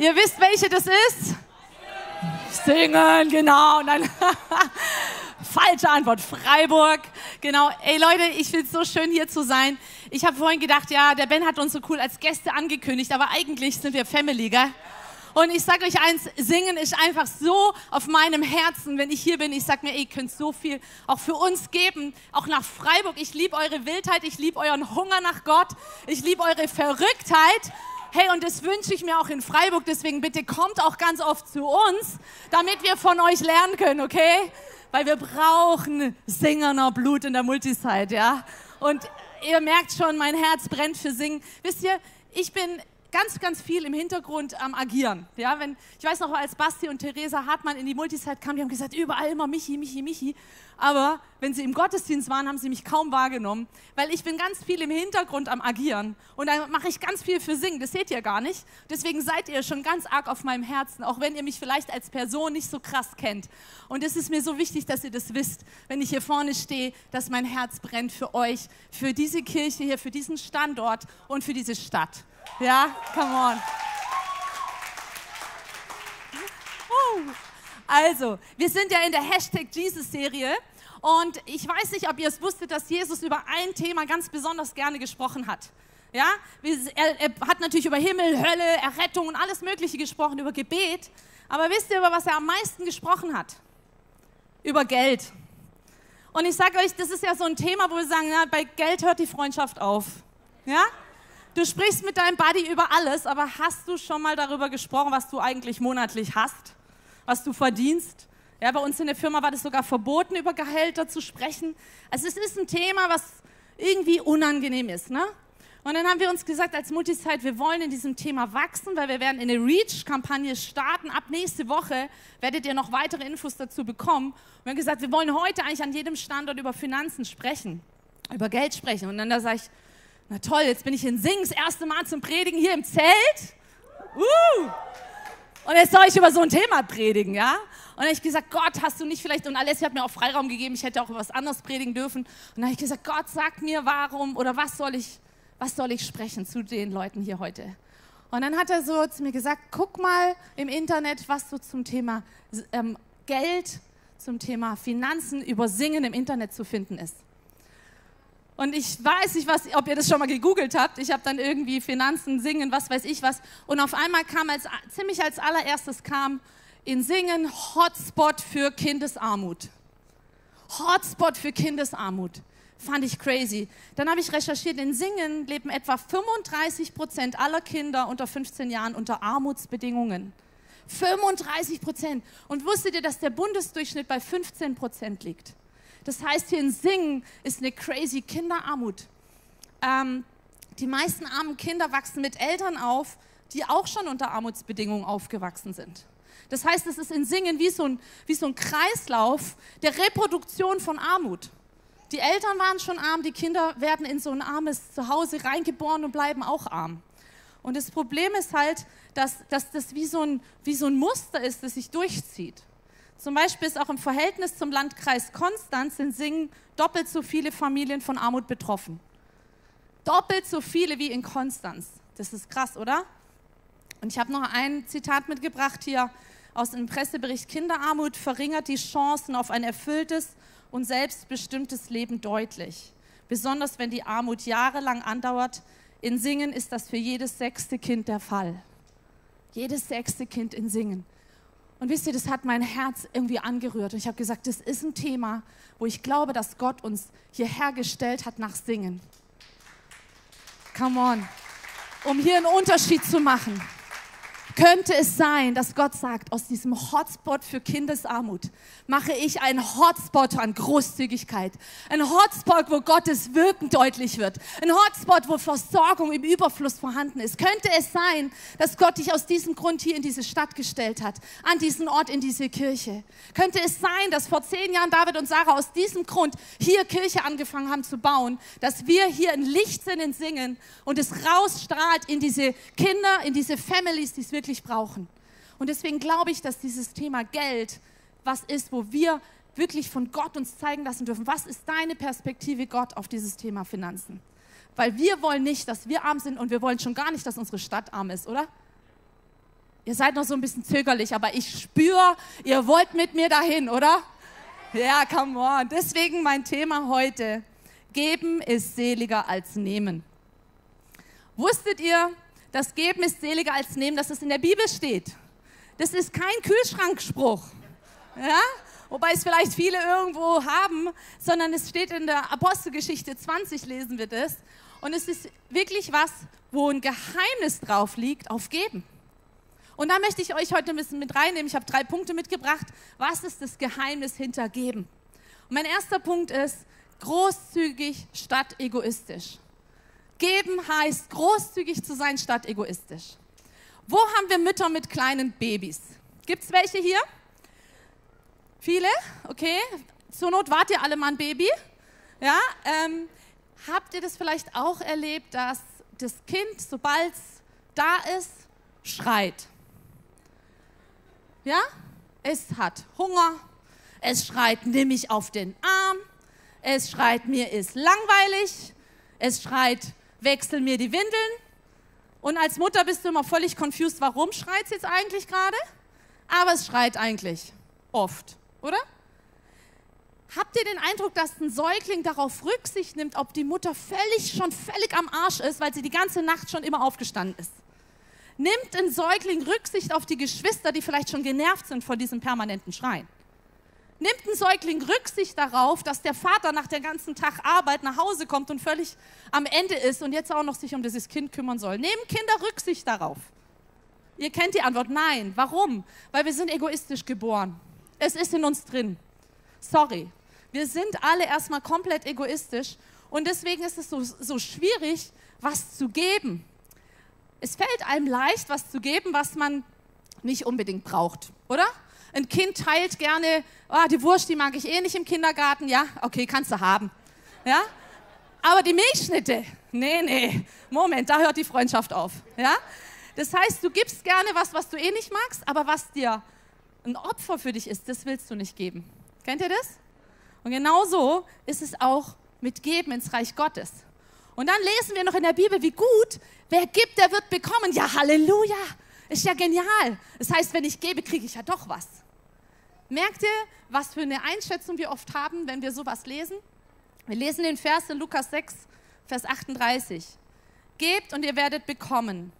Ihr wisst, welche das ist? Singen, genau. Nein. Falsche Antwort, Freiburg. Genau. Ey Leute, ich finde es so schön hier zu sein. Ich habe vorhin gedacht, ja, der Ben hat uns so cool als Gäste angekündigt, aber eigentlich sind wir Family, gell? Und ich sage euch eins, singen ist einfach so auf meinem Herzen, wenn ich hier bin. Ich sage mir, ihr könnt so viel auch für uns geben, auch nach Freiburg. Ich liebe eure Wildheit, ich liebe euren Hunger nach Gott, ich liebe eure Verrücktheit. Hey, und das wünsche ich mir auch in Freiburg. Deswegen bitte kommt auch ganz oft zu uns, damit wir von euch lernen können, okay? Weil wir brauchen Singerner Blut in der Multisite, ja? Und ihr merkt schon, mein Herz brennt für Singen. Wisst ihr, ich bin ganz, ganz viel im Hintergrund am Agieren. Ja, wenn, ich weiß noch, als Basti und Theresa Hartmann in die Multisite kamen, die haben gesagt, überall immer Michi, Michi, Michi. Aber wenn sie im Gottesdienst waren, haben sie mich kaum wahrgenommen, weil ich bin ganz viel im Hintergrund am Agieren. Und da mache ich ganz viel für Singen, das seht ihr gar nicht. Deswegen seid ihr schon ganz arg auf meinem Herzen, auch wenn ihr mich vielleicht als Person nicht so krass kennt. Und es ist mir so wichtig, dass ihr das wisst, wenn ich hier vorne stehe, dass mein Herz brennt für euch, für diese Kirche hier, für diesen Standort und für diese Stadt. Ja, come on. Also, wir sind ja in der Hashtag Jesus-Serie und ich weiß nicht, ob ihr es wusstet, dass Jesus über ein Thema ganz besonders gerne gesprochen hat. Ja, er, er hat natürlich über Himmel, Hölle, Errettung und alles Mögliche gesprochen, über Gebet. Aber wisst ihr, über was er am meisten gesprochen hat? Über Geld. Und ich sage euch, das ist ja so ein Thema, wo wir sagen, ja, bei Geld hört die Freundschaft auf. Ja? Du sprichst mit deinem Buddy über alles, aber hast du schon mal darüber gesprochen, was du eigentlich monatlich hast? Was du verdienst? Ja, bei uns in der Firma war das sogar verboten, über Gehälter zu sprechen. Also es ist ein Thema, was irgendwie unangenehm ist. Ne? Und dann haben wir uns gesagt, als Multisite, wir wollen in diesem Thema wachsen, weil wir werden in eine Reach-Kampagne starten. Ab nächste Woche werdet ihr noch weitere Infos dazu bekommen. Und wir haben gesagt, wir wollen heute eigentlich an jedem Standort über Finanzen sprechen, über Geld sprechen. Und dann da sage ich, na toll, jetzt bin ich in Sing, das erste Mal zum Predigen hier im Zelt. Uh! Und jetzt soll ich über so ein Thema predigen, ja? Und dann habe ich gesagt, Gott, hast du nicht vielleicht, und Alessia hat mir auch Freiraum gegeben, ich hätte auch über was anderes predigen dürfen. Und dann habe ich gesagt, Gott, sag mir, warum oder was soll ich, was soll ich sprechen zu den Leuten hier heute? Und dann hat er so zu mir gesagt, guck mal im Internet, was so zum Thema ähm, Geld, zum Thema Finanzen über Singen im Internet zu finden ist. Und ich weiß nicht, was, ob ihr das schon mal gegoogelt habt. Ich habe dann irgendwie Finanzen, Singen, was weiß ich was. Und auf einmal kam als, ziemlich als allererstes kam in Singen Hotspot für Kindesarmut. Hotspot für Kindesarmut. Fand ich crazy. Dann habe ich recherchiert, in Singen leben etwa 35 Prozent aller Kinder unter 15 Jahren unter Armutsbedingungen. 35 Prozent. Und wusstet ihr, dass der Bundesdurchschnitt bei 15 Prozent liegt? Das heißt, hier in Singen ist eine crazy Kinderarmut. Ähm, die meisten armen Kinder wachsen mit Eltern auf, die auch schon unter Armutsbedingungen aufgewachsen sind. Das heißt, es ist in Singen wie so, ein, wie so ein Kreislauf der Reproduktion von Armut. Die Eltern waren schon arm, die Kinder werden in so ein armes Zuhause reingeboren und bleiben auch arm. Und das Problem ist halt, dass, dass das wie so, ein, wie so ein Muster ist, das sich durchzieht. Zum Beispiel ist auch im Verhältnis zum Landkreis Konstanz in Singen doppelt so viele Familien von Armut betroffen. Doppelt so viele wie in Konstanz. Das ist krass, oder? Und ich habe noch ein Zitat mitgebracht hier aus dem Pressebericht Kinderarmut verringert die Chancen auf ein erfülltes und selbstbestimmtes Leben deutlich. Besonders wenn die Armut jahrelang andauert. In Singen ist das für jedes sechste Kind der Fall. Jedes sechste Kind in Singen. Und wisst ihr, das hat mein Herz irgendwie angerührt. Und ich habe gesagt, das ist ein Thema, wo ich glaube, dass Gott uns hierher gestellt hat nach Singen. Come on. Um hier einen Unterschied zu machen. Könnte es sein, dass Gott sagt, aus diesem Hotspot für Kindesarmut mache ich einen Hotspot an Großzügigkeit. Ein Hotspot, wo Gottes Wirken deutlich wird. Ein Hotspot, wo Versorgung im Überfluss vorhanden ist. Könnte es sein, dass Gott dich aus diesem Grund hier in diese Stadt gestellt hat, an diesen Ort, in diese Kirche? Könnte es sein, dass vor zehn Jahren David und Sarah aus diesem Grund hier Kirche angefangen haben zu bauen, dass wir hier in Singen und es rausstrahlt in diese Kinder, in diese Families, die es wirklich wirklich brauchen. Und deswegen glaube ich, dass dieses Thema Geld was ist, wo wir wirklich von Gott uns zeigen lassen dürfen, was ist deine Perspektive Gott auf dieses Thema Finanzen? Weil wir wollen nicht, dass wir arm sind und wir wollen schon gar nicht, dass unsere Stadt arm ist, oder? Ihr seid noch so ein bisschen zögerlich, aber ich spüre, ihr wollt mit mir dahin, oder? Ja, come on. Deswegen mein Thema heute. Geben ist seliger als nehmen. Wusstet ihr, dass Geben ist seliger als nehmen, dass es in der Bibel steht? Das ist kein Kühlschrankspruch. Ja? Wobei es vielleicht viele irgendwo haben, sondern es steht in der Apostelgeschichte 20, lesen wir das. Und es ist wirklich was, wo ein Geheimnis drauf liegt, auf Geben. Und da möchte ich euch heute ein bisschen mit reinnehmen. Ich habe drei Punkte mitgebracht. Was ist das Geheimnis hinter Geben? Und mein erster Punkt ist großzügig statt egoistisch. Geben heißt großzügig zu sein statt egoistisch. Wo haben wir Mütter mit kleinen Babys? Gibt es welche hier? Viele? Okay. Zur Not wart ihr alle mal ein Baby. Ja? Ähm, habt ihr das vielleicht auch erlebt, dass das Kind, sobald es da ist, schreit? Ja? Es hat Hunger. Es schreit, nimm mich auf den Arm. Es schreit, mir ist langweilig. Es schreit, wechsel mir die Windeln. Und als Mutter bist du immer völlig confused, warum schreit es jetzt eigentlich gerade? Aber es schreit eigentlich oft, oder? Habt ihr den Eindruck, dass ein Säugling darauf Rücksicht nimmt, ob die Mutter völlig schon völlig am Arsch ist, weil sie die ganze Nacht schon immer aufgestanden ist? Nimmt ein Säugling Rücksicht auf die Geschwister, die vielleicht schon genervt sind von diesem permanenten Schreien? Nimmt ein Säugling Rücksicht darauf, dass der Vater nach der ganzen Tag Arbeit nach Hause kommt und völlig am Ende ist und jetzt auch noch sich um dieses Kind kümmern soll? Nehmen Kinder Rücksicht darauf? Ihr kennt die Antwort, nein. Warum? Weil wir sind egoistisch geboren. Es ist in uns drin. Sorry. Wir sind alle erstmal komplett egoistisch und deswegen ist es so, so schwierig, was zu geben. Es fällt einem leicht, was zu geben, was man nicht unbedingt braucht, oder? Ein Kind teilt gerne, oh, die Wurst, die mag ich eh nicht im Kindergarten. Ja, okay, kannst du haben. Ja? Aber die Milchschnitte, nee, nee, Moment, da hört die Freundschaft auf. Ja? Das heißt, du gibst gerne was, was du eh nicht magst, aber was dir ein Opfer für dich ist, das willst du nicht geben. Kennt ihr das? Und genauso ist es auch mit Geben ins Reich Gottes. Und dann lesen wir noch in der Bibel, wie gut, wer gibt, der wird bekommen. Ja, Halleluja. Ist ja genial. Das heißt, wenn ich gebe, kriege ich ja doch was. Merkt ihr, was für eine Einschätzung wir oft haben, wenn wir sowas lesen? Wir lesen den Vers in Lukas 6, Vers 38. Gebt und ihr werdet bekommen.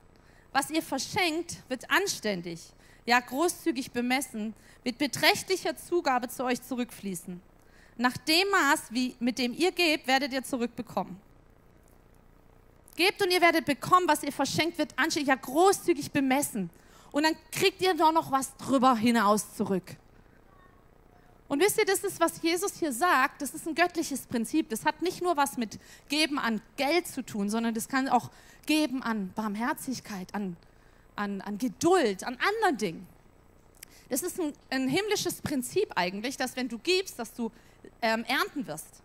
Was ihr verschenkt, wird anständig, ja großzügig bemessen, mit beträchtlicher Zugabe zu euch zurückfließen. Nach dem Maß, wie, mit dem ihr gebt, werdet ihr zurückbekommen. Gebt und ihr werdet bekommen, was ihr verschenkt, wird anständig, ja großzügig bemessen. Und dann kriegt ihr doch noch was drüber hinaus zurück. Und wisst ihr, das ist, was Jesus hier sagt, das ist ein göttliches Prinzip. Das hat nicht nur was mit Geben an Geld zu tun, sondern das kann auch Geben an Barmherzigkeit, an, an, an Geduld, an anderen Dingen. Das ist ein, ein himmlisches Prinzip eigentlich, dass wenn du gibst, dass du ähm, ernten wirst.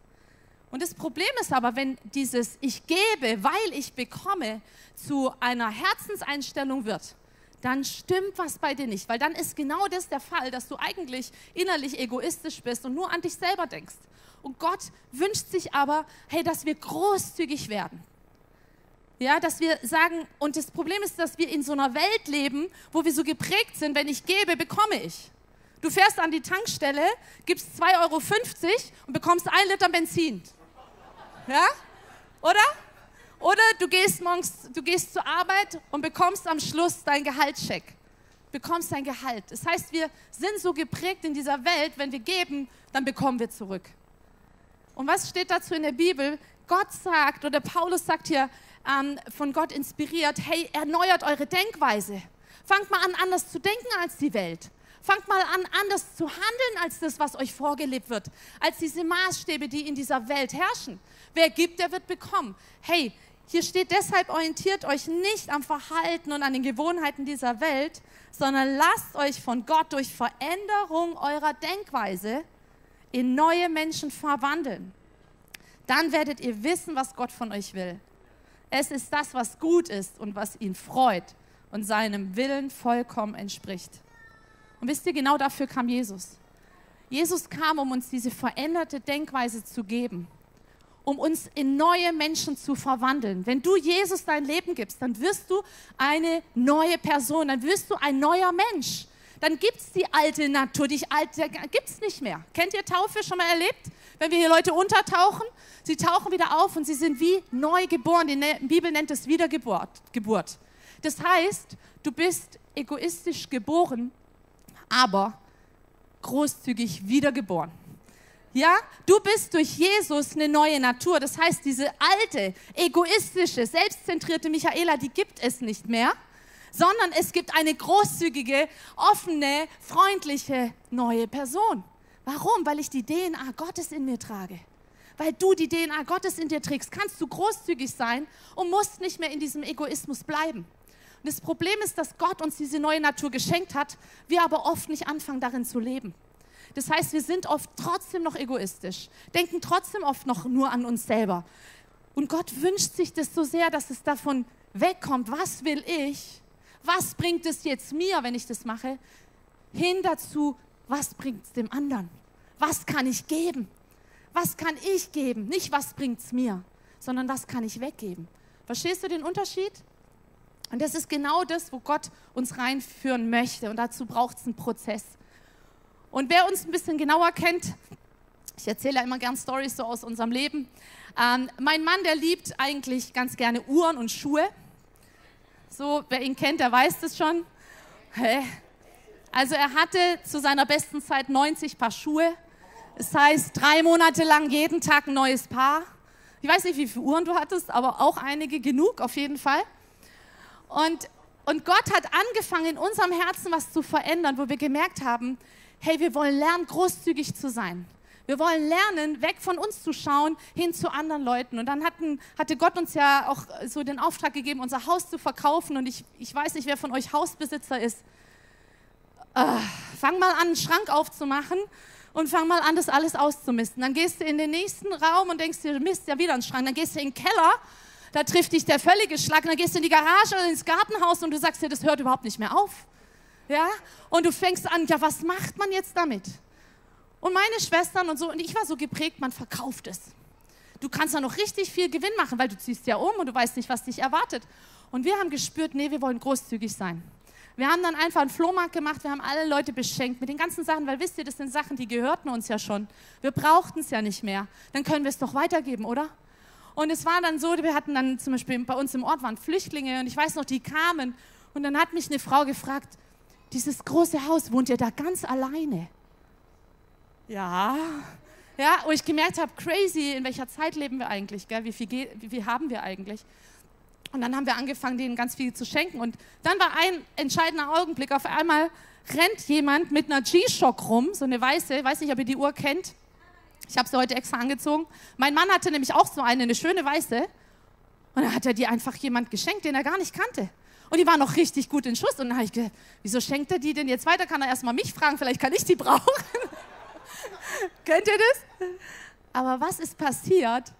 Und das Problem ist aber, wenn dieses Ich gebe, weil ich bekomme, zu einer Herzenseinstellung wird, dann stimmt was bei dir nicht, weil dann ist genau das der Fall, dass du eigentlich innerlich egoistisch bist und nur an dich selber denkst. Und Gott wünscht sich aber, hey, dass wir großzügig werden. Ja, dass wir sagen, und das Problem ist, dass wir in so einer Welt leben, wo wir so geprägt sind, wenn ich gebe, bekomme ich. Du fährst an die Tankstelle, gibst 2,50 Euro und bekommst ein Liter Benzin. Ja? Oder? Oder du gehst morgens, du gehst zur Arbeit und bekommst am Schluss dein Gehaltscheck. Bekommst dein Gehalt. Das heißt, wir sind so geprägt in dieser Welt, wenn wir geben, dann bekommen wir zurück. Und was steht dazu in der Bibel? Gott sagt, oder Paulus sagt hier, ähm, von Gott inspiriert, hey, erneuert eure Denkweise. Fangt mal an, anders zu denken als die Welt. Fangt mal an, anders zu handeln als das, was euch vorgelebt wird, als diese Maßstäbe, die in dieser Welt herrschen. Wer gibt, der wird bekommen. Hey, hier steht deshalb, orientiert euch nicht am Verhalten und an den Gewohnheiten dieser Welt, sondern lasst euch von Gott durch Veränderung eurer Denkweise in neue Menschen verwandeln. Dann werdet ihr wissen, was Gott von euch will. Es ist das, was gut ist und was ihn freut und seinem Willen vollkommen entspricht. Und wisst ihr, genau dafür kam Jesus. Jesus kam, um uns diese veränderte Denkweise zu geben, um uns in neue Menschen zu verwandeln. Wenn du Jesus dein Leben gibst, dann wirst du eine neue Person, dann wirst du ein neuer Mensch. Dann gibt es die alte Natur, die alte gibt es nicht mehr. Kennt ihr Taufe schon mal erlebt? Wenn wir hier Leute untertauchen, sie tauchen wieder auf und sie sind wie neu geboren. Die ne-, Bibel nennt es Wiedergeburt. Geburt. Das heißt, du bist egoistisch geboren, aber großzügig wiedergeboren. Ja, du bist durch Jesus eine neue Natur. Das heißt, diese alte, egoistische, selbstzentrierte Michaela, die gibt es nicht mehr, sondern es gibt eine großzügige, offene, freundliche, neue Person. Warum? Weil ich die DNA Gottes in mir trage. Weil du die DNA Gottes in dir trägst, kannst du großzügig sein und musst nicht mehr in diesem Egoismus bleiben. Das Problem ist, dass Gott uns diese neue Natur geschenkt hat, wir aber oft nicht anfangen, darin zu leben. Das heißt, wir sind oft trotzdem noch egoistisch, denken trotzdem oft noch nur an uns selber. Und Gott wünscht sich das so sehr, dass es davon wegkommt, was will ich, was bringt es jetzt mir, wenn ich das mache, hin dazu, was bringt es dem anderen, was kann ich geben, was kann ich geben, nicht was bringt es mir, sondern was kann ich weggeben. Verstehst du den Unterschied? Und das ist genau das, wo Gott uns reinführen möchte. Und dazu braucht es einen Prozess. Und wer uns ein bisschen genauer kennt, ich erzähle ja immer gern Stories so aus unserem Leben. Ähm, mein Mann, der liebt eigentlich ganz gerne Uhren und Schuhe. So, wer ihn kennt, der weiß das schon. Also er hatte zu seiner besten Zeit 90 Paar Schuhe. Das heißt, drei Monate lang jeden Tag ein neues Paar. Ich weiß nicht, wie viele Uhren du hattest, aber auch einige genug auf jeden Fall. Und, und Gott hat angefangen, in unserem Herzen was zu verändern, wo wir gemerkt haben, hey, wir wollen lernen, großzügig zu sein. Wir wollen lernen, weg von uns zu schauen, hin zu anderen Leuten. Und dann hatten, hatte Gott uns ja auch so den Auftrag gegeben, unser Haus zu verkaufen. Und ich, ich weiß nicht, wer von euch Hausbesitzer ist. Äh, fang mal an, einen Schrank aufzumachen und fang mal an, das alles auszumisten. Dann gehst du in den nächsten Raum und denkst dir, Mist, ja wieder ein Schrank. Dann gehst du in den Keller da trifft dich der völlige Schlag und dann gehst du in die Garage oder ins Gartenhaus und du sagst dir, das hört überhaupt nicht mehr auf. Ja? Und du fängst an, ja, was macht man jetzt damit? Und meine Schwestern und so, und ich war so geprägt, man verkauft es. Du kannst da noch richtig viel Gewinn machen, weil du ziehst ja um und du weißt nicht, was dich erwartet. Und wir haben gespürt, nee, wir wollen großzügig sein. Wir haben dann einfach einen Flohmarkt gemacht, wir haben alle Leute beschenkt mit den ganzen Sachen, weil wisst ihr, das sind Sachen, die gehörten uns ja schon. Wir brauchten es ja nicht mehr. Dann können wir es doch weitergeben, oder? Und es war dann so, wir hatten dann zum Beispiel bei uns im Ort waren Flüchtlinge und ich weiß noch, die kamen und dann hat mich eine Frau gefragt, dieses große Haus, wohnt ihr da ganz alleine? Ja, ja, wo ich gemerkt habe, crazy, in welcher Zeit leben wir eigentlich, gell? Wie, viel wie viel haben wir eigentlich? Und dann haben wir angefangen, denen ganz viel zu schenken. Und dann war ein entscheidender Augenblick. Auf einmal rennt jemand mit einer G-Shock rum, so eine weiße, weiß nicht, ob ihr die Uhr kennt. Ich habe sie heute extra angezogen. Mein Mann hatte nämlich auch so eine, eine schöne weiße. Und dann hat er die einfach jemand geschenkt, den er gar nicht kannte. Und die war noch richtig gut in Schuss. Und dann habe ich gedacht, wieso schenkt er die denn jetzt weiter? Kann er erstmal mich fragen, vielleicht kann ich die brauchen. Kennt ihr das? Aber was ist passiert?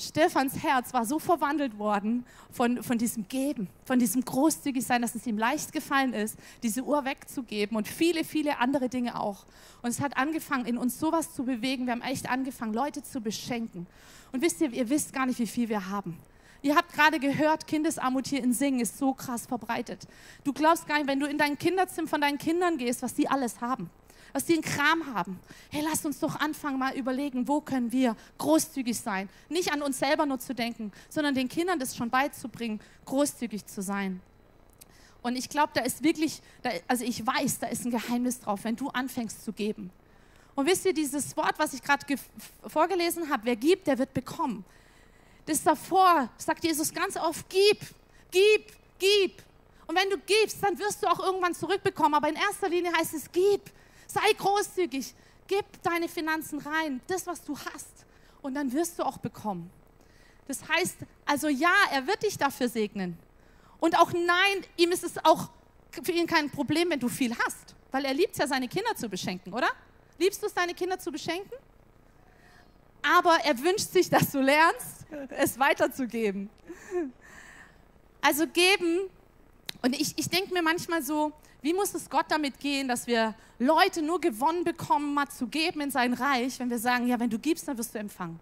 Stephans Herz war so verwandelt worden von, von diesem Geben, von diesem großzügig sein, dass es ihm leicht gefallen ist, diese Uhr wegzugeben und viele, viele andere Dinge auch. Und es hat angefangen, in uns sowas zu bewegen. Wir haben echt angefangen, Leute zu beschenken. Und wisst ihr, ihr wisst gar nicht, wie viel wir haben. Ihr habt gerade gehört, Kindesarmut hier in Singen ist so krass verbreitet. Du glaubst gar nicht, wenn du in dein Kinderzimmer von deinen Kindern gehst, was die alles haben was die in Kram haben. Hey, lass uns doch anfangen, mal überlegen, wo können wir großzügig sein. Nicht an uns selber nur zu denken, sondern den Kindern das schon beizubringen, großzügig zu sein. Und ich glaube, da ist wirklich, da, also ich weiß, da ist ein Geheimnis drauf, wenn du anfängst zu geben. Und wisst ihr, dieses Wort, was ich gerade vorgelesen habe, wer gibt, der wird bekommen. Das davor sagt Jesus ganz oft, gib, gib, gib. Und wenn du gibst, dann wirst du auch irgendwann zurückbekommen. Aber in erster Linie heißt es, gib, Sei großzügig. Gib deine Finanzen rein, das, was du hast. Und dann wirst du auch bekommen. Das heißt, also ja, er wird dich dafür segnen. Und auch nein, ihm ist es auch für ihn kein Problem, wenn du viel hast. Weil er liebt es ja, seine Kinder zu beschenken, oder? Liebst du es, deine Kinder zu beschenken? Aber er wünscht sich, dass du lernst, es weiterzugeben. Also geben, und ich, ich denke mir manchmal so, Wie muss es Gott damit gehen, dass wir Leute nur gewonnen bekommen, mal zu geben in sein Reich, wenn wir sagen, ja, wenn du gibst, dann wirst du empfangen.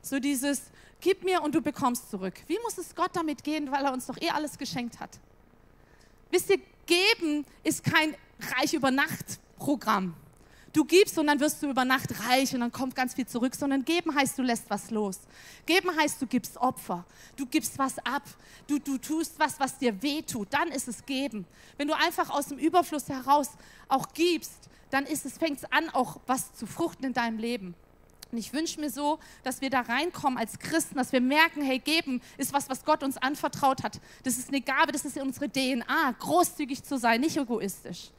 So dieses, gib mir und du bekommst zurück. Wie muss es Gott damit gehen, weil er uns doch eh alles geschenkt hat? Wisst ihr, geben ist kein Reich über Nacht Programm du gibst und dann wirst du über Nacht reich und dann kommt ganz viel zurück, sondern geben heißt, du lässt was los. Geben heißt, du gibst Opfer, du gibst was ab, du, du tust was, was dir weh tut, dann ist es geben. Wenn du einfach aus dem Überfluss heraus auch gibst, dann ist es, fängt es an, auch was zu fruchten in deinem Leben. Und ich wünsche mir so, dass wir da reinkommen als Christen, dass wir merken, hey, geben ist was, was Gott uns anvertraut hat. Das ist eine Gabe, das ist unsere DNA, großzügig zu sein, nicht egoistisch.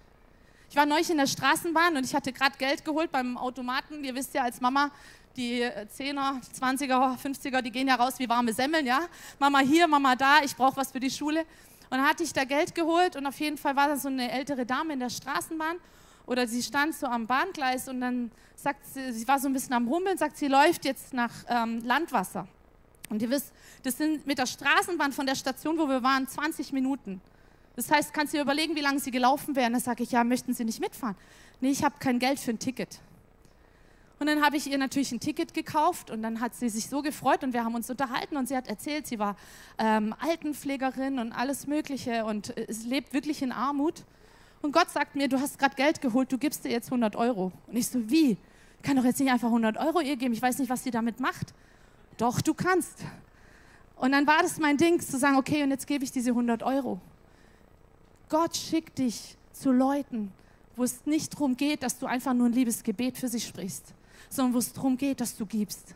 Ich war neulich in der Straßenbahn und ich hatte gerade Geld geholt beim Automaten. Ihr wisst ja als Mama, die 10er, 20er, 50er, die gehen ja raus wie warme Semmeln, ja. Mama hier, Mama da, ich brauche was für die Schule. Und dann hatte ich da Geld geholt und auf jeden Fall war da so eine ältere Dame in der Straßenbahn oder sie stand so am Bahngleis und dann sagt sie, sie war so ein bisschen am Humpeln, sagt sie, läuft jetzt nach ähm, Landwasser. Und ihr wisst, das sind mit der Straßenbahn von der Station, wo wir waren, 20 Minuten. Das heißt, kannst du dir überlegen, wie lange sie gelaufen wären. Da sage ich, ja, möchten Sie nicht mitfahren? Nee, ich habe kein Geld für ein Ticket. Und dann habe ich ihr natürlich ein Ticket gekauft und dann hat sie sich so gefreut und wir haben uns unterhalten und sie hat erzählt, sie war ähm, Altenpflegerin und alles Mögliche und äh, lebt wirklich in Armut. Und Gott sagt mir, du hast gerade Geld geholt, du gibst dir jetzt 100 Euro. Und ich so, wie? Ich kann doch jetzt nicht einfach 100 Euro ihr geben, ich weiß nicht, was sie damit macht. Doch, du kannst. Und dann war das mein Ding, zu sagen, okay, und jetzt gebe ich diese 100 Euro. Gott schickt dich zu Leuten, wo es nicht darum geht, dass du einfach nur ein liebes Gebet für sie sprichst, sondern wo es darum geht, dass du gibst.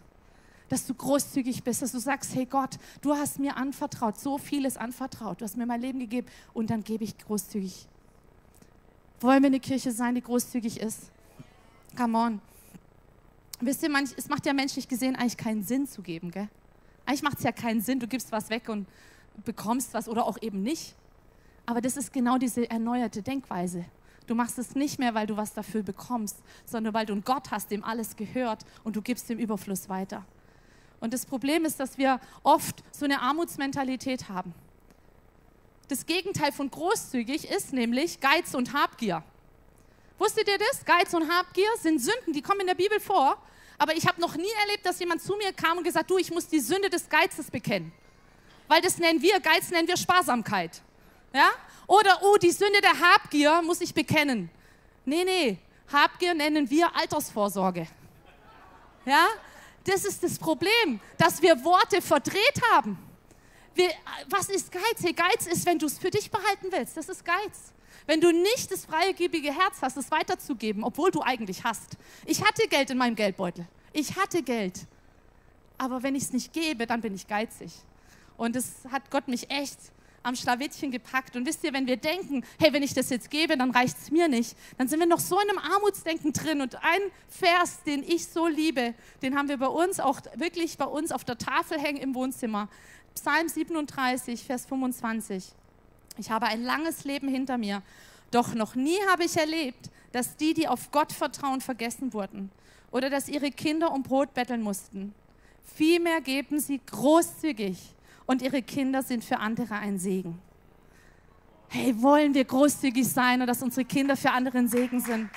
Dass du großzügig bist, dass du sagst, hey Gott, du hast mir anvertraut, so vieles anvertraut, du hast mir mein Leben gegeben und dann gebe ich großzügig. Wollen wir eine Kirche sein, die großzügig ist? Come on. Wisst ihr, manch, es macht ja menschlich gesehen eigentlich keinen Sinn zu geben, gell? Eigentlich macht es ja keinen Sinn, du gibst was weg und bekommst was oder auch eben nicht. Aber das ist genau diese erneuerte Denkweise. Du machst es nicht mehr, weil du was dafür bekommst, sondern weil du einen Gott hast, dem alles gehört und du gibst dem Überfluss weiter. Und das Problem ist, dass wir oft so eine Armutsmentalität haben. Das Gegenteil von großzügig ist nämlich Geiz und Habgier. Wusstet ihr das? Geiz und Habgier sind Sünden, die kommen in der Bibel vor. Aber ich habe noch nie erlebt, dass jemand zu mir kam und gesagt, du, ich muss die Sünde des Geizes bekennen. Weil das nennen wir, Geiz nennen wir Sparsamkeit. Ja? Oder, oh, die Sünde der Habgier muss ich bekennen. Nee, nee, Habgier nennen wir Altersvorsorge. Ja? Das ist das Problem, dass wir Worte verdreht haben. Wir, was ist Geiz? Hey, Geiz ist, wenn du es für dich behalten willst. Das ist Geiz. Wenn du nicht das freigebige Herz hast, es weiterzugeben, obwohl du eigentlich hast. Ich hatte Geld in meinem Geldbeutel. Ich hatte Geld. Aber wenn ich es nicht gebe, dann bin ich geizig. Und das hat Gott mich echt am Schlawittchen gepackt. Und wisst ihr, wenn wir denken, hey, wenn ich das jetzt gebe, dann reicht es mir nicht, dann sind wir noch so in einem Armutsdenken drin. Und ein Vers, den ich so liebe, den haben wir bei uns auch wirklich bei uns auf der Tafel hängen im Wohnzimmer. Psalm 37, Vers 25. Ich habe ein langes Leben hinter mir, doch noch nie habe ich erlebt, dass die, die auf Gott vertrauen, vergessen wurden oder dass ihre Kinder um Brot betteln mussten. Vielmehr geben sie großzügig und ihre Kinder sind für andere ein Segen. Hey, wollen wir großzügig sein und dass unsere Kinder für andere ein Segen sind?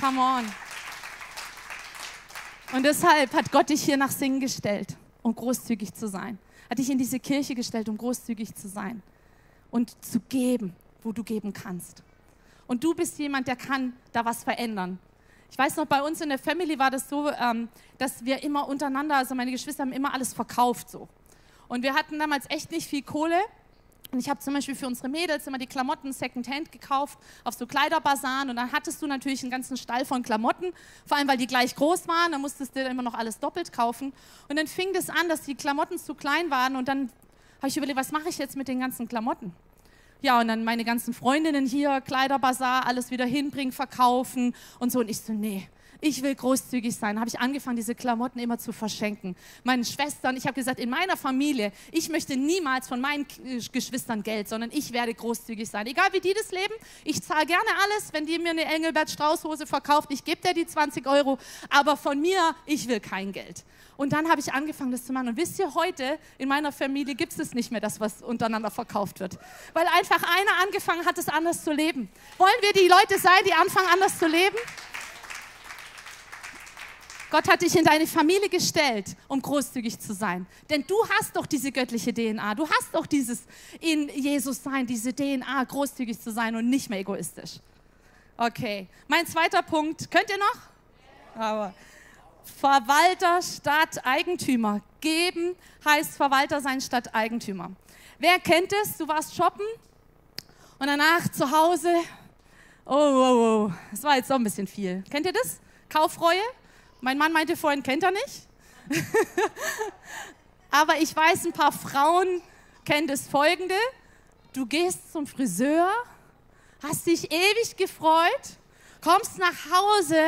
Come on. Und deshalb hat Gott dich hier nach Singen gestellt, um großzügig zu sein. Hat dich in diese Kirche gestellt, um großzügig zu sein und zu geben, wo du geben kannst. Und du bist jemand, der kann da was verändern. Ich weiß noch, bei uns in der Family war das so, ähm, dass wir immer untereinander, also meine Geschwister haben immer alles verkauft so. Und wir hatten damals echt nicht viel Kohle. Und ich habe zum Beispiel für unsere Mädels immer die Klamotten Secondhand gekauft auf so Kleiderbasaren und dann hattest du natürlich einen ganzen Stall von Klamotten, vor allem weil die gleich groß waren, dann musstest du immer noch alles doppelt kaufen. Und dann fing das an, dass die Klamotten zu klein waren und dann habe ich überlegt, was mache ich jetzt mit den ganzen Klamotten? Ja, und dann meine ganzen Freundinnen hier, Kleiderbasar, alles wieder hinbringen, verkaufen und so. Und ich so, nee, ich will großzügig sein. Habe ich angefangen, diese Klamotten immer zu verschenken. Meinen Schwestern, ich habe gesagt, in meiner Familie, ich möchte niemals von meinen Geschwistern Geld, sondern ich werde großzügig sein. Egal wie die das leben, ich zahle gerne alles. Wenn die mir eine Engelbert Strauß Hose verkauft, ich gebe dir die 20 Euro. Aber von mir, ich will kein Geld. Und dann habe ich angefangen, das zu machen. Und wisst ihr, heute in meiner Familie gibt es nicht mehr, das, was untereinander verkauft wird. Weil einfach einer angefangen hat, es anders zu leben. Wollen wir die Leute sein, die anfangen, anders zu leben? Gott hat dich in deine Familie gestellt, um großzügig zu sein. Denn du hast doch diese göttliche DNA. Du hast doch dieses in Jesus sein, diese DNA, großzügig zu sein und nicht mehr egoistisch. Okay, mein zweiter Punkt. Könnt ihr noch? Aber Verwalter statt Eigentümer. Geben heißt Verwalter sein statt Eigentümer. Wer kennt es? Du warst shoppen und danach zu Hause. Oh, oh, oh, das war jetzt so ein bisschen viel. Kennt ihr das? Kaufreue? Mein Mann meinte vorhin, kennt er nicht? Aber ich weiß, ein paar Frauen kennen das folgende. Du gehst zum Friseur, hast dich ewig gefreut, kommst nach Hause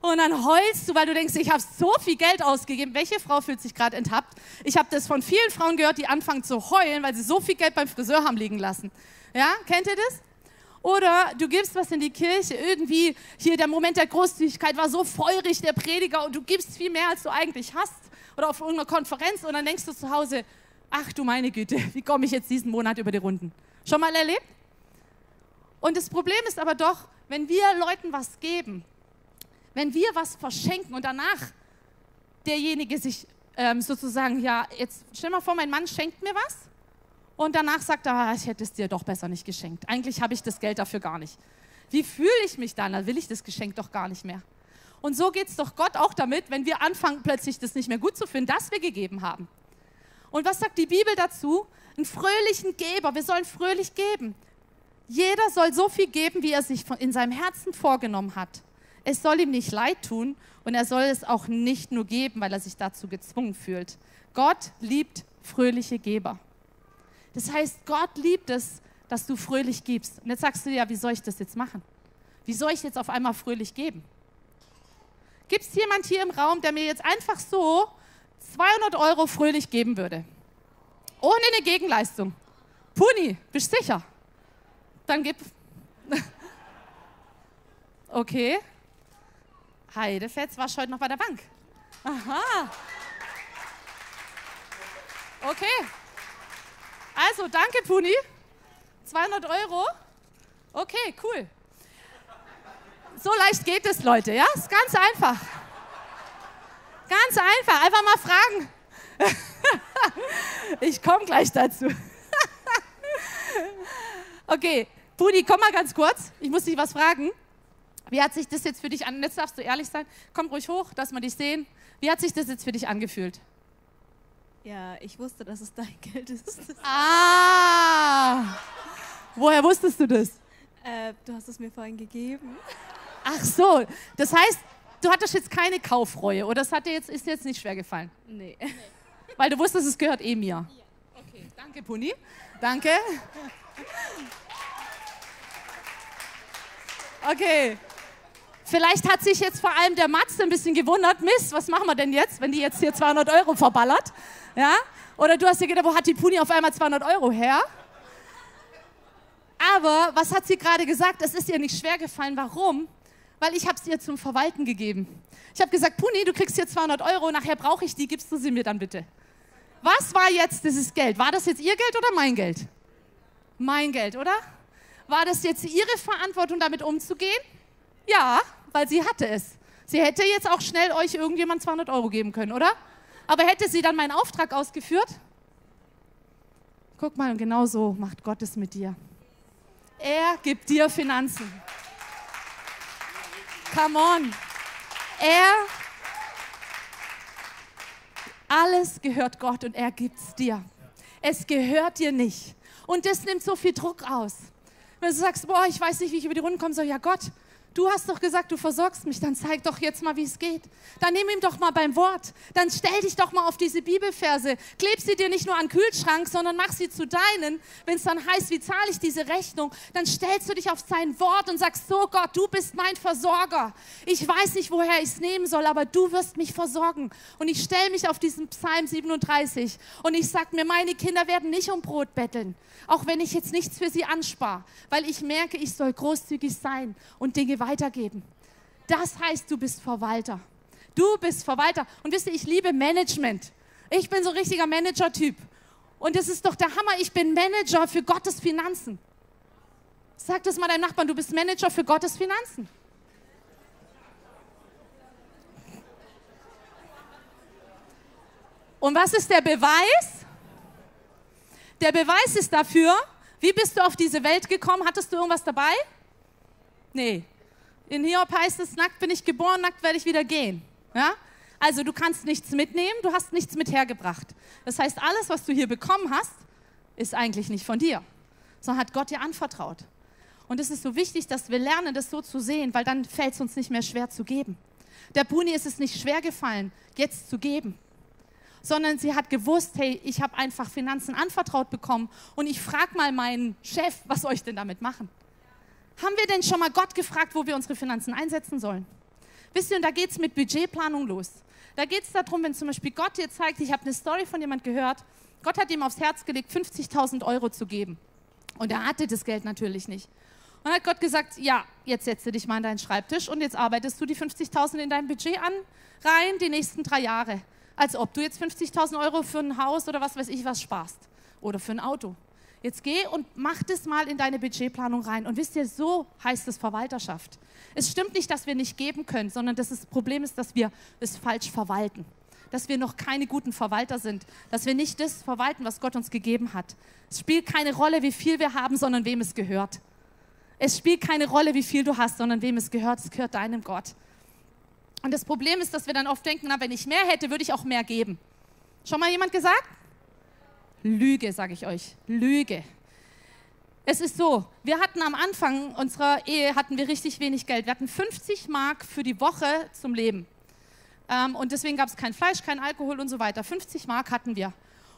und dann heulst du, weil du denkst, ich habe so viel Geld ausgegeben. Welche Frau fühlt sich gerade enthappt? Ich habe das von vielen Frauen gehört, die anfangen zu heulen, weil sie so viel Geld beim Friseur haben liegen lassen. Ja, kennt ihr das? Oder du gibst was in die Kirche, irgendwie hier der Moment der Großzügigkeit war so feurig, der Prediger, und du gibst viel mehr, als du eigentlich hast. Oder auf irgendeiner Konferenz und dann denkst du zu Hause, ach du meine Güte, wie komme ich jetzt diesen Monat über die Runden? Schon mal erlebt? Und das Problem ist aber doch, wenn wir Leuten was geben, wenn wir was verschenken und danach derjenige sich ähm, sozusagen, ja, jetzt stell mal vor, mein Mann schenkt mir was und danach sagt er, ah, ich hätte es dir doch besser nicht geschenkt. Eigentlich habe ich das Geld dafür gar nicht. Wie fühle ich mich dann? Da will ich das Geschenk doch gar nicht mehr. Und so geht es doch Gott auch damit, wenn wir anfangen, plötzlich das nicht mehr gut zu finden, das wir gegeben haben. Und was sagt die Bibel dazu? Einen fröhlichen Geber. Wir sollen fröhlich geben. Jeder soll so viel geben, wie er sich in seinem Herzen vorgenommen hat. Es soll ihm nicht leid tun und er soll es auch nicht nur geben, weil er sich dazu gezwungen fühlt. Gott liebt fröhliche Geber. Das heißt, Gott liebt es, dass du fröhlich gibst. Und jetzt sagst du dir, ja, wie soll ich das jetzt machen? Wie soll ich jetzt auf einmal fröhlich geben? Gibt es jemand hier im Raum, der mir jetzt einfach so 200 Euro fröhlich geben würde? Ohne eine Gegenleistung. Puni, bist sicher? Dann gib. Okay. Heidefetz warst heute noch bei der Bank. Aha. Okay. Also, danke, Puni. 200 Euro. Okay, cool. So leicht geht es, Leute, ja? Ist ganz einfach. Ganz einfach. Einfach mal fragen. ich komme gleich dazu. okay, Puni, komm mal ganz kurz. Ich muss dich was fragen. Wie hat sich das jetzt für dich an? Jetzt darfst du ehrlich sein. Komm ruhig hoch, dass wir dich sehen. Wie hat sich das jetzt für dich angefühlt? Ja, ich wusste, dass es dein Geld ist. Ah! Woher wusstest du das? Äh, du hast es mir vorhin gegeben. Ach so, das heißt, du hattest jetzt keine Kaufreue oder das hat dir jetzt, ist dir jetzt nicht schwer gefallen? Nee. Weil du wusstest, es gehört eh mir. Ja. Okay, danke Puni. Danke. Okay. Vielleicht hat sich jetzt vor allem der Matze ein bisschen gewundert, Mist, was machen wir denn jetzt, wenn die jetzt hier 200 Euro verballert? Ja? Oder du hast dir gedacht, wo hat die Puni auf einmal 200 Euro her? Aber was hat sie gerade gesagt? Es ist ihr nicht schwer gefallen. Warum? Weil ich habe es ihr zum Verwalten gegeben. Ich habe gesagt, Puni, du kriegst hier 200 Euro, nachher brauche ich die, gibst du sie mir dann bitte. Was war jetzt dieses Geld? War das jetzt ihr Geld oder mein Geld? Mein Geld, oder? War das jetzt ihre Verantwortung, damit umzugehen? Ja, weil sie hatte es. Sie hätte jetzt auch schnell euch irgendjemand 200 Euro geben können, oder? Aber hätte sie dann meinen Auftrag ausgeführt? Guck mal, und genau so macht Gott es mit dir. Er gibt dir Finanzen. Come on. Er, alles gehört Gott und er gibt es dir. Es gehört dir nicht. Und das nimmt so viel Druck aus. Wenn du sagst, boah, ich weiß nicht, wie ich über die Runden kommen soll, ja Gott, Du hast doch gesagt, du versorgst mich, dann zeig doch jetzt mal, wie es geht. Dann nimm ihm doch mal beim Wort. Dann stell dich doch mal auf diese Bibelverse. Kleb sie dir nicht nur an den Kühlschrank, sondern mach sie zu deinen. Wenn es dann heißt, wie zahle ich diese Rechnung, dann stellst du dich auf sein Wort und sagst, so Gott, du bist mein Versorger. Ich weiß nicht, woher ich es nehmen soll, aber du wirst mich versorgen. Und ich stelle mich auf diesen Psalm 37 und ich sage mir, meine Kinder werden nicht um Brot betteln, auch wenn ich jetzt nichts für sie anspare, weil ich merke, ich soll großzügig sein und Dinge weitergeben. Das heißt, du bist Verwalter. Du bist Verwalter. Und wisst ihr, ich liebe Management. Ich bin so ein richtiger Manager-Typ. Und das ist doch der Hammer. Ich bin Manager für Gottes Finanzen. Sag das mal deinem Nachbarn, du bist Manager für Gottes Finanzen. Und was ist der Beweis? Der Beweis ist dafür, wie bist du auf diese Welt gekommen? Hattest du irgendwas dabei? Nee. In Hiob heißt es, nackt bin ich geboren, nackt werde ich wieder gehen. Ja? Also du kannst nichts mitnehmen, du hast nichts mit hergebracht. Das heißt, alles, was du hier bekommen hast, ist eigentlich nicht von dir, sondern hat Gott dir anvertraut. Und es ist so wichtig, dass wir lernen, das so zu sehen, weil dann fällt es uns nicht mehr schwer zu geben. Der Buni ist es nicht schwer gefallen, jetzt zu geben, sondern sie hat gewusst, hey, ich habe einfach Finanzen anvertraut bekommen und ich frage mal meinen Chef, was soll ich denn damit machen? Haben wir denn schon mal Gott gefragt, wo wir unsere Finanzen einsetzen sollen? Wisst ihr, und da geht es mit Budgetplanung los. Da geht es darum, wenn zum Beispiel Gott dir zeigt, ich habe eine Story von jemand gehört, Gott hat ihm aufs Herz gelegt, 50.000 Euro zu geben. Und er hatte das Geld natürlich nicht. Und dann hat Gott gesagt, ja, jetzt setze dich mal an deinen Schreibtisch und jetzt arbeitest du die 50.000 in dein Budget an, rein die nächsten drei Jahre. Als ob du jetzt 50.000 Euro für ein Haus oder was weiß ich was sparst. Oder für ein Auto. Jetzt geh und mach das mal in deine Budgetplanung rein. Und wisst ihr, so heißt es Verwalterschaft. Es stimmt nicht, dass wir nicht geben können, sondern das, das Problem ist, dass wir es falsch verwalten. Dass wir noch keine guten Verwalter sind. Dass wir nicht das verwalten, was Gott uns gegeben hat. Es spielt keine Rolle, wie viel wir haben, sondern wem es gehört. Es spielt keine Rolle, wie viel du hast, sondern wem es gehört. Es gehört deinem Gott. Und das Problem ist, dass wir dann oft denken, na, wenn ich mehr hätte, würde ich auch mehr geben. Schon mal jemand gesagt? Lüge, sage ich euch. Lüge. Es ist so, wir hatten am Anfang unserer Ehe hatten wir richtig wenig Geld. Wir hatten 50 Mark für die Woche zum Leben. Ähm, und deswegen gab es kein Fleisch, kein Alkohol und so weiter. 50 Mark hatten wir.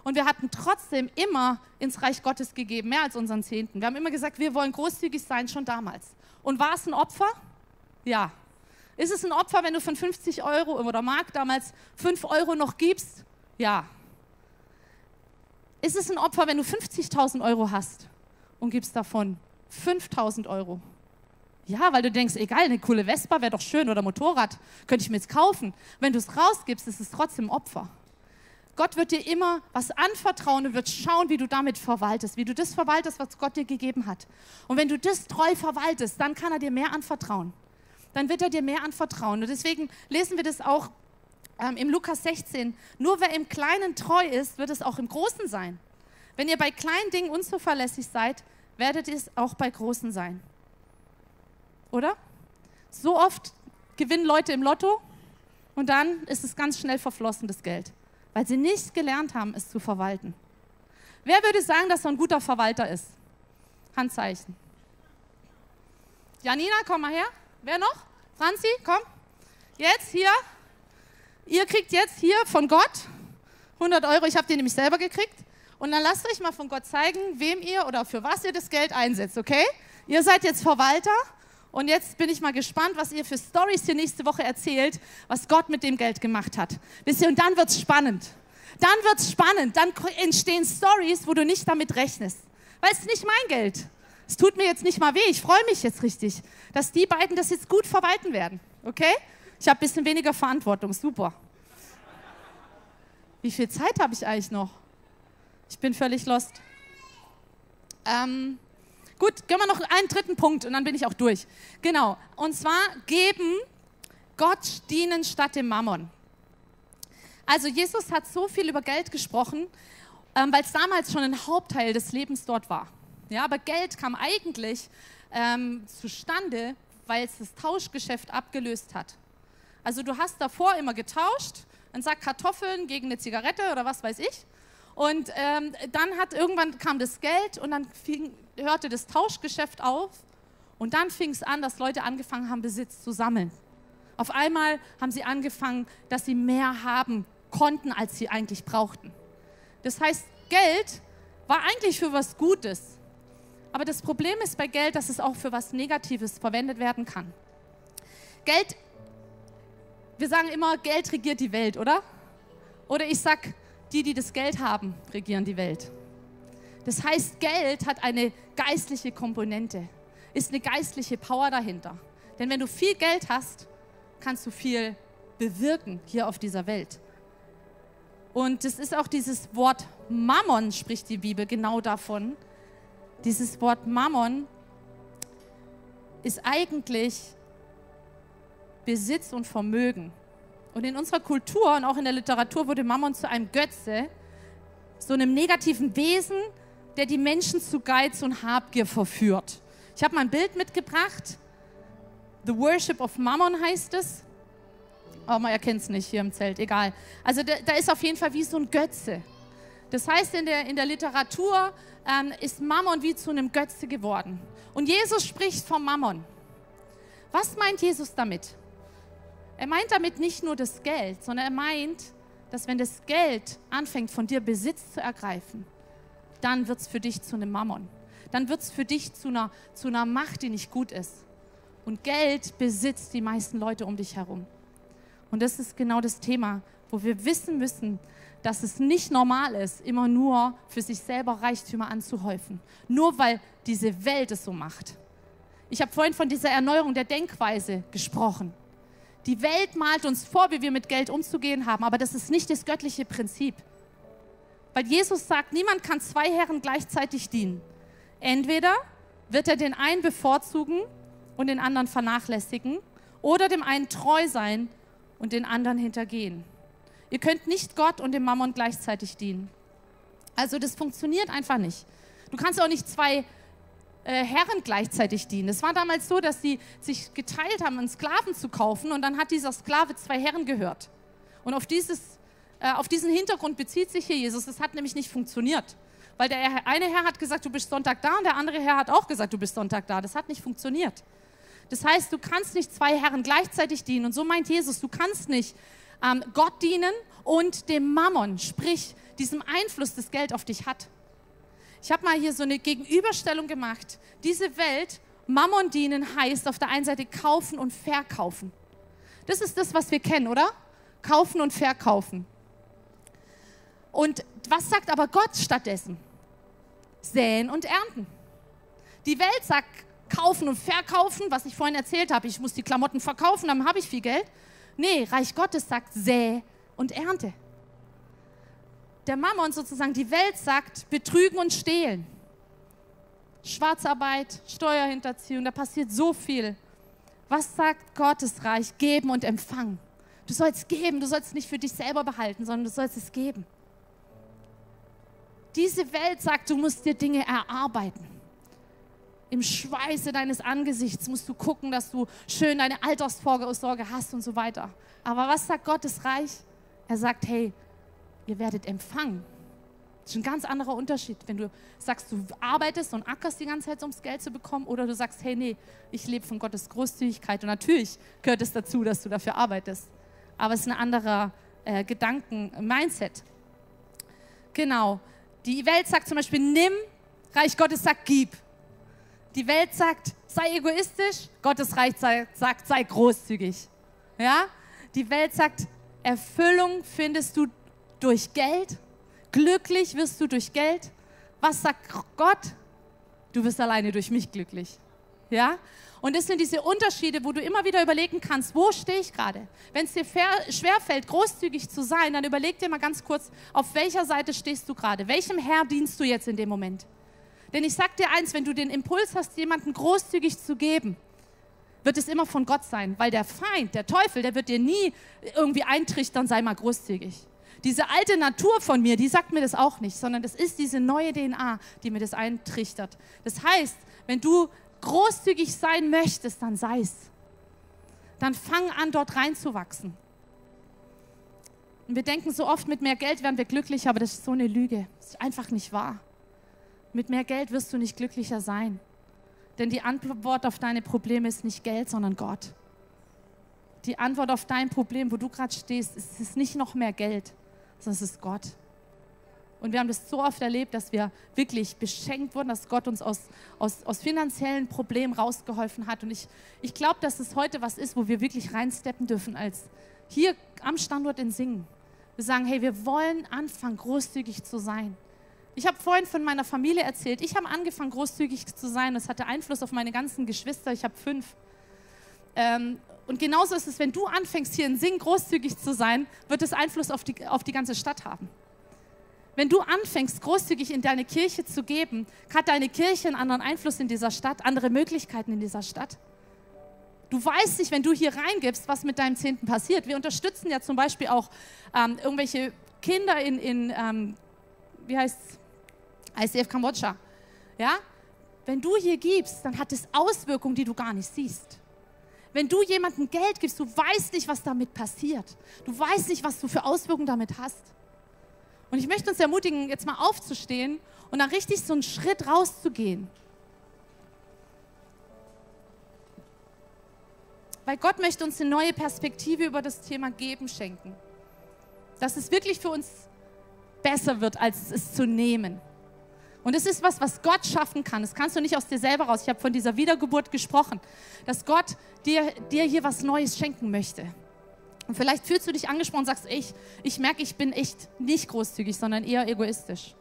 Und wir hatten trotzdem immer ins Reich Gottes gegeben, mehr als unseren Zehnten. Wir haben immer gesagt, wir wollen großzügig sein, schon damals. Und war es ein Opfer? Ja. Ist es ein Opfer, wenn du von 50 Euro oder Mark damals 5 Euro noch gibst? Ja. Ist es ein Opfer, wenn du 50.000 Euro hast und gibst davon 5.000 Euro? Ja, weil du denkst, egal, eine coole Vespa wäre doch schön oder Motorrad, könnte ich mir jetzt kaufen. Wenn du es rausgibst, ist es trotzdem Opfer. Gott wird dir immer was anvertrauen und wird schauen, wie du damit verwaltest, wie du das verwaltest, was Gott dir gegeben hat. Und wenn du das treu verwaltest, dann kann er dir mehr anvertrauen. Dann wird er dir mehr anvertrauen. Und deswegen lesen wir das auch ähm, im Lukas 16, nur wer im Kleinen treu ist, wird es auch im Großen sein. Wenn ihr bei kleinen Dingen unzuverlässig seid, werdet ihr es auch bei großen sein. Oder? So oft gewinnen Leute im Lotto und dann ist es ganz schnell verflossen, das Geld, weil sie nicht gelernt haben, es zu verwalten. Wer würde sagen, dass er ein guter Verwalter ist? Handzeichen. Janina, komm mal her. Wer noch? Franzi, komm. Jetzt hier. Ihr kriegt jetzt hier von Gott 100 Euro, ich habe die nämlich selber gekriegt. Und dann lasst euch mal von Gott zeigen, wem ihr oder für was ihr das Geld einsetzt, okay? Ihr seid jetzt Verwalter und jetzt bin ich mal gespannt, was ihr für Stories hier nächste Woche erzählt, was Gott mit dem Geld gemacht hat. Wisst ihr, und dann wird es spannend. Dann wird es spannend. Dann entstehen Stories, wo du nicht damit rechnest. Weil es nicht mein Geld. Es tut mir jetzt nicht mal weh. Ich freue mich jetzt richtig, dass die beiden das jetzt gut verwalten werden. Okay? Ich habe ein bisschen weniger Verantwortung, super. Wie viel Zeit habe ich eigentlich noch? Ich bin völlig lost. Ähm, gut, gehen wir noch einen dritten Punkt und dann bin ich auch durch. Genau, und zwar geben, Gott dienen statt dem Mammon. Also Jesus hat so viel über Geld gesprochen, ähm, weil es damals schon ein Hauptteil des Lebens dort war. Ja, aber Geld kam eigentlich ähm, zustande, weil es das Tauschgeschäft abgelöst hat. Also du hast davor immer getauscht, einen Sack Kartoffeln gegen eine Zigarette oder was weiß ich. Und ähm, dann hat irgendwann kam das Geld und dann fing, hörte das Tauschgeschäft auf Und dann fing es an, dass Leute angefangen haben, Besitz zu sammeln. Auf einmal haben sie angefangen, dass sie mehr haben konnten, als sie eigentlich brauchten. Das heißt, Geld war eigentlich für was Gutes. Aber das Problem ist bei Geld, dass es auch für was Negatives verwendet werden kann. Geld, wir sagen immer, Geld regiert die Welt, oder? Oder ich sag, die, die das Geld haben, regieren die Welt. Das heißt, Geld hat eine geistliche Komponente, ist eine geistliche Power dahinter. Denn wenn du viel Geld hast, kannst du viel bewirken hier auf dieser Welt. Und es ist auch dieses Wort Mammon, spricht die Bibel genau davon. Dieses Wort Mammon ist eigentlich Besitz und Vermögen. Und in unserer Kultur und auch in der Literatur wurde Mammon zu einem Götze, so einem negativen Wesen, der die Menschen zu Geiz und Habgier verführt. Ich habe mal ein Bild mitgebracht. The Worship of Mammon heißt es. Aber man erkennt es nicht hier im Zelt, egal. Also da, da, ist auf jeden Fall wie so ein Götze. Das heißt, in der, in der Literatur ähm, ist Mammon wie zu einem Götze geworden. Und Jesus spricht vom Mammon. Was meint Jesus damit? Er meint damit nicht nur das Geld, sondern er meint, dass wenn das Geld anfängt, von dir Besitz zu ergreifen, dann wird es für dich zu einem Mammon. Dann wird es für dich zu einer, zu einer Macht, die nicht gut ist. Und Geld besitzt die meisten Leute um dich herum. Und das ist genau das Thema, wo wir wissen müssen, dass es nicht normal ist, immer nur für sich selber Reichtümer anzuhäufen. Nur weil diese Welt es so macht. Ich habe vorhin von dieser Erneuerung der Denkweise gesprochen. Die Welt malt uns vor, wie wir mit Geld umzugehen haben, aber das ist nicht das göttliche Prinzip. Weil Jesus sagt, niemand kann zwei Herren gleichzeitig dienen. Entweder wird er den einen bevorzugen und den anderen vernachlässigen oder dem einen treu sein und den anderen hintergehen. Ihr könnt nicht Gott und dem Mammon gleichzeitig dienen. Also das funktioniert einfach nicht. Du kannst auch nicht zwei äh, Herren gleichzeitig dienen. Es war damals so, dass sie sich geteilt haben, einen Sklaven zu kaufen und dann hat dieser Sklave zwei Herren gehört. Und auf, dieses, äh, auf diesen Hintergrund bezieht sich hier Jesus. Es hat nämlich nicht funktioniert. Weil der eine Herr hat gesagt, du bist Sonntag da und der andere Herr hat auch gesagt, du bist Sonntag da. Das hat nicht funktioniert. Das heißt, du kannst nicht zwei Herren gleichzeitig dienen. Und so meint Jesus, du kannst nicht ähm, Gott dienen und dem Mammon, sprich diesem Einfluss, das Geld auf dich hat. Ich habe mal hier so eine Gegenüberstellung gemacht. Diese Welt, Mammon dienen heißt auf der einen Seite kaufen und verkaufen. Das ist das, was wir kennen, oder? Kaufen und verkaufen. Und was sagt aber Gott stattdessen? Säen und ernten. Die Welt sagt kaufen und verkaufen, was ich vorhin erzählt habe. Ich muss die Klamotten verkaufen, dann habe ich viel Geld. Nee, Reich Gottes sagt säe und ernte der Mammon sozusagen, die Welt sagt, betrügen und stehlen. Schwarzarbeit, Steuerhinterziehung, da passiert so viel. Was sagt Gottes Reich? Geben und empfangen. Du sollst geben, du sollst es nicht für dich selber behalten, sondern du sollst es geben. Diese Welt sagt, du musst dir Dinge erarbeiten. Im Schweiße deines Angesichts musst du gucken, dass du schön deine Altersvorsorge hast und so weiter. Aber was sagt Gottes Reich? Er sagt, hey, ihr werdet empfangen. Das ist ein ganz anderer Unterschied, wenn du sagst, du arbeitest und ackerst die ganze Zeit, um das Geld zu bekommen, oder du sagst, hey, nee, ich lebe von Gottes Großzügigkeit. Und natürlich gehört es dazu, dass du dafür arbeitest. Aber es ist ein anderer äh, Gedanken-Mindset. Genau. Die Welt sagt zum Beispiel, nimm, Reich Gottes sagt, gib. Die Welt sagt, sei egoistisch, Gottes Reich sagt, sei großzügig. Ja? Die Welt sagt, Erfüllung findest du durch Geld? Glücklich wirst du durch Geld? Was sagt Gott? Du wirst alleine durch mich glücklich. Ja? Und das sind diese Unterschiede, wo du immer wieder überlegen kannst, wo stehe ich gerade? Wenn es dir schwerfällt, großzügig zu sein, dann überleg dir mal ganz kurz, auf welcher Seite stehst du gerade? Welchem Herr dienst du jetzt in dem Moment? Denn ich sag dir eins, wenn du den Impuls hast, jemanden großzügig zu geben, wird es immer von Gott sein, weil der Feind, der Teufel, der wird dir nie irgendwie eintrichtern, sei mal großzügig. Diese alte Natur von mir, die sagt mir das auch nicht, sondern das ist diese neue DNA, die mir das eintrichtert. Das heißt, wenn du großzügig sein möchtest, dann sei es. Dann fang an, dort reinzuwachsen. Und wir denken so oft, mit mehr Geld werden wir glücklicher, aber das ist so eine Lüge. Das ist einfach nicht wahr. Mit mehr Geld wirst du nicht glücklicher sein. Denn die Antwort auf deine Probleme ist nicht Geld, sondern Gott. Die Antwort auf dein Problem, wo du gerade stehst, ist, ist nicht noch mehr Geld, sondern es ist Gott. Und wir haben das so oft erlebt, dass wir wirklich beschenkt wurden, dass Gott uns aus, aus, aus finanziellen Problemen rausgeholfen hat. Und ich, ich glaube, dass es heute was ist, wo wir wirklich reinsteppen dürfen, als hier am Standort in Singen. Wir sagen, hey, wir wollen anfangen, großzügig zu sein. Ich habe vorhin von meiner Familie erzählt. Ich habe angefangen, großzügig zu sein. Das hatte Einfluss auf meine ganzen Geschwister. Ich habe fünf. Ähm, und genauso ist es, wenn du anfängst, hier in Singen großzügig zu sein, wird es Einfluss auf die, auf die ganze Stadt haben. Wenn du anfängst, großzügig in deine Kirche zu geben, hat deine Kirche einen anderen Einfluss in dieser Stadt, andere Möglichkeiten in dieser Stadt. Du weißt nicht, wenn du hier reingibst, was mit deinem Zehnten passiert. Wir unterstützen ja zum Beispiel auch ähm, irgendwelche Kinder in, in ähm, wie heißt ICF Kambodscha. Ja? Wenn du hier gibst, dann hat es Auswirkungen, die du gar nicht siehst. Wenn du jemandem Geld gibst, du weißt nicht, was damit passiert. Du weißt nicht, was du für Auswirkungen damit hast. Und ich möchte uns ermutigen, jetzt mal aufzustehen und dann richtig so einen Schritt rauszugehen. Weil Gott möchte uns eine neue Perspektive über das Thema Geben schenken. Dass es wirklich für uns besser wird, als es zu nehmen. Und es ist was, was Gott schaffen kann. Das kannst du nicht aus dir selber raus. Ich habe von dieser Wiedergeburt gesprochen, dass Gott dir, dir hier was Neues schenken möchte. Und vielleicht fühlst du dich angesprochen und sagst, ich, ich merke, ich bin echt nicht großzügig, sondern eher egoistisch.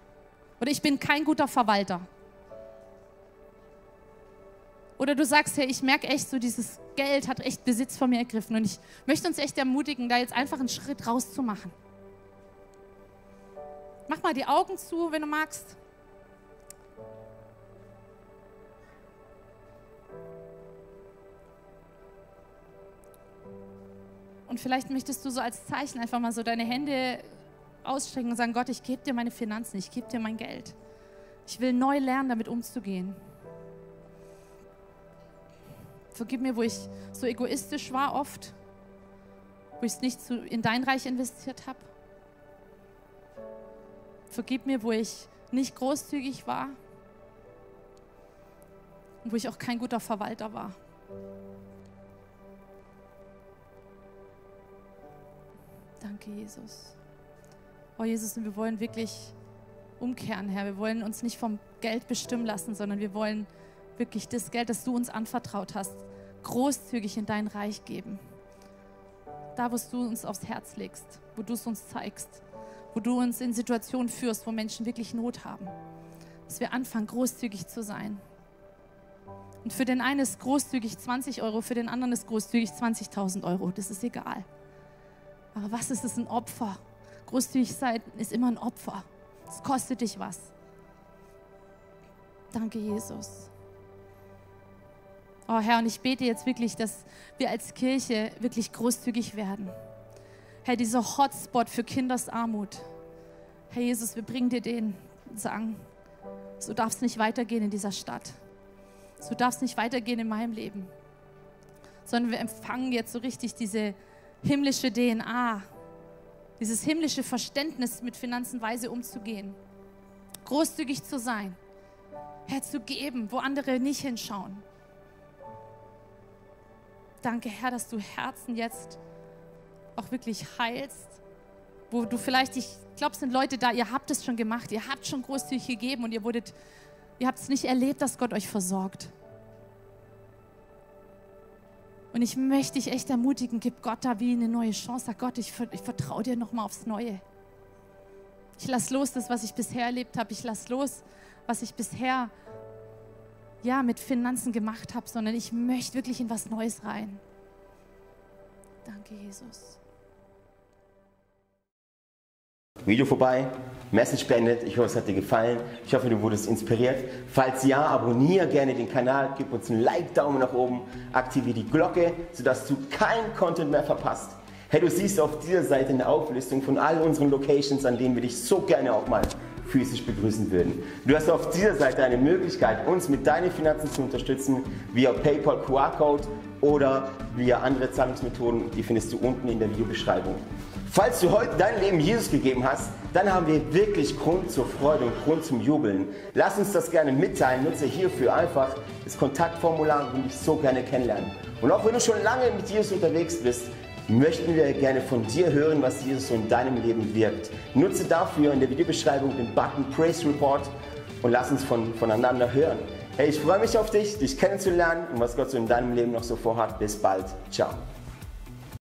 Oder ich bin kein guter Verwalter. Oder du sagst, hey, ich merke echt so, dieses Geld hat echt Besitz von mir ergriffen. Und ich möchte uns echt ermutigen, da jetzt einfach einen Schritt rauszumachen. Mach mal die Augen zu, wenn du magst. Und vielleicht möchtest du so als Zeichen einfach mal so deine Hände ausstrecken und sagen, Gott, ich gebe dir meine Finanzen, ich gebe dir mein Geld. Ich will neu lernen, damit umzugehen. Vergib mir, wo ich so egoistisch war oft, wo ich es nicht in dein Reich investiert habe. Vergib mir, wo ich nicht großzügig war und wo ich auch kein guter Verwalter war. Danke, Jesus. Oh, Jesus, und wir wollen wirklich umkehren, Herr. Wir wollen uns nicht vom Geld bestimmen lassen, sondern wir wollen wirklich das Geld, das du uns anvertraut hast, großzügig in dein Reich geben. Da, wo du uns aufs Herz legst, wo du es uns zeigst, wo du uns in Situationen führst, wo Menschen wirklich Not haben. Dass wir anfangen, großzügig zu sein. Und für den einen ist großzügig 20 Euro, für den anderen ist großzügig 20.000 Euro. Das ist egal. Aber was ist es ein Opfer? Großzügig sein ist immer ein Opfer. Es kostet dich was. Danke, Jesus. Oh Herr, und ich bete jetzt wirklich, dass wir als Kirche wirklich großzügig werden. Herr, dieser Hotspot für Kindersarmut. Herr Jesus, wir bringen dir den und sagen, so darf es nicht weitergehen in dieser Stadt. So darf es nicht weitergehen in meinem Leben. Sondern wir empfangen jetzt so richtig diese himmlische DNA, dieses himmlische Verständnis, mit Finanzen weise umzugehen, großzügig zu sein, Herr, zu geben, wo andere nicht hinschauen. Danke, Herr, dass du Herzen jetzt auch wirklich heilst, wo du vielleicht, ich glaube, es sind Leute da, ihr habt es schon gemacht, ihr habt schon großzügig gegeben und ihr wurdet, ihr habt es nicht erlebt, dass Gott euch versorgt. Und ich möchte dich echt ermutigen, gib Gott da wie eine neue Chance. Sag Gott, ich, ich vertraue dir nochmal aufs Neue. Ich lasse los das, was ich bisher erlebt habe. Ich lasse los, was ich bisher ja, mit Finanzen gemacht habe, sondern ich möchte wirklich in was Neues rein. Danke, Jesus. Video vorbei, Message beendet. Ich hoffe, es hat dir gefallen. Ich hoffe, du wurdest inspiriert. Falls ja, abonniere gerne den Kanal, gib uns einen Like, Daumen nach oben, aktiviere die Glocke, sodass du keinen Content mehr verpasst. Hey, du siehst auf dieser Seite eine Auflistung von all unseren Locations, an denen wir dich so gerne auch mal physisch begrüßen würden. Du hast auf dieser Seite eine Möglichkeit, uns mit deinen Finanzen zu unterstützen via PayPal QR-Code oder via andere Zahlungsmethoden. Die findest du unten in der Videobeschreibung. Falls du heute dein Leben Jesus gegeben hast, dann haben wir wirklich Grund zur Freude und Grund zum Jubeln. Lass uns das gerne mitteilen. Nutze hierfür einfach das Kontaktformular und dich so gerne kennenlernen. Und auch wenn du schon lange mit Jesus unterwegs bist, möchten wir gerne von dir hören, was Jesus so in deinem Leben wirkt. Nutze dafür in der Videobeschreibung den Button Praise Report und lass uns von, voneinander hören. Hey, ich freue mich auf dich, dich kennenzulernen und was Gott so in deinem Leben noch so vorhat. Bis bald. Ciao.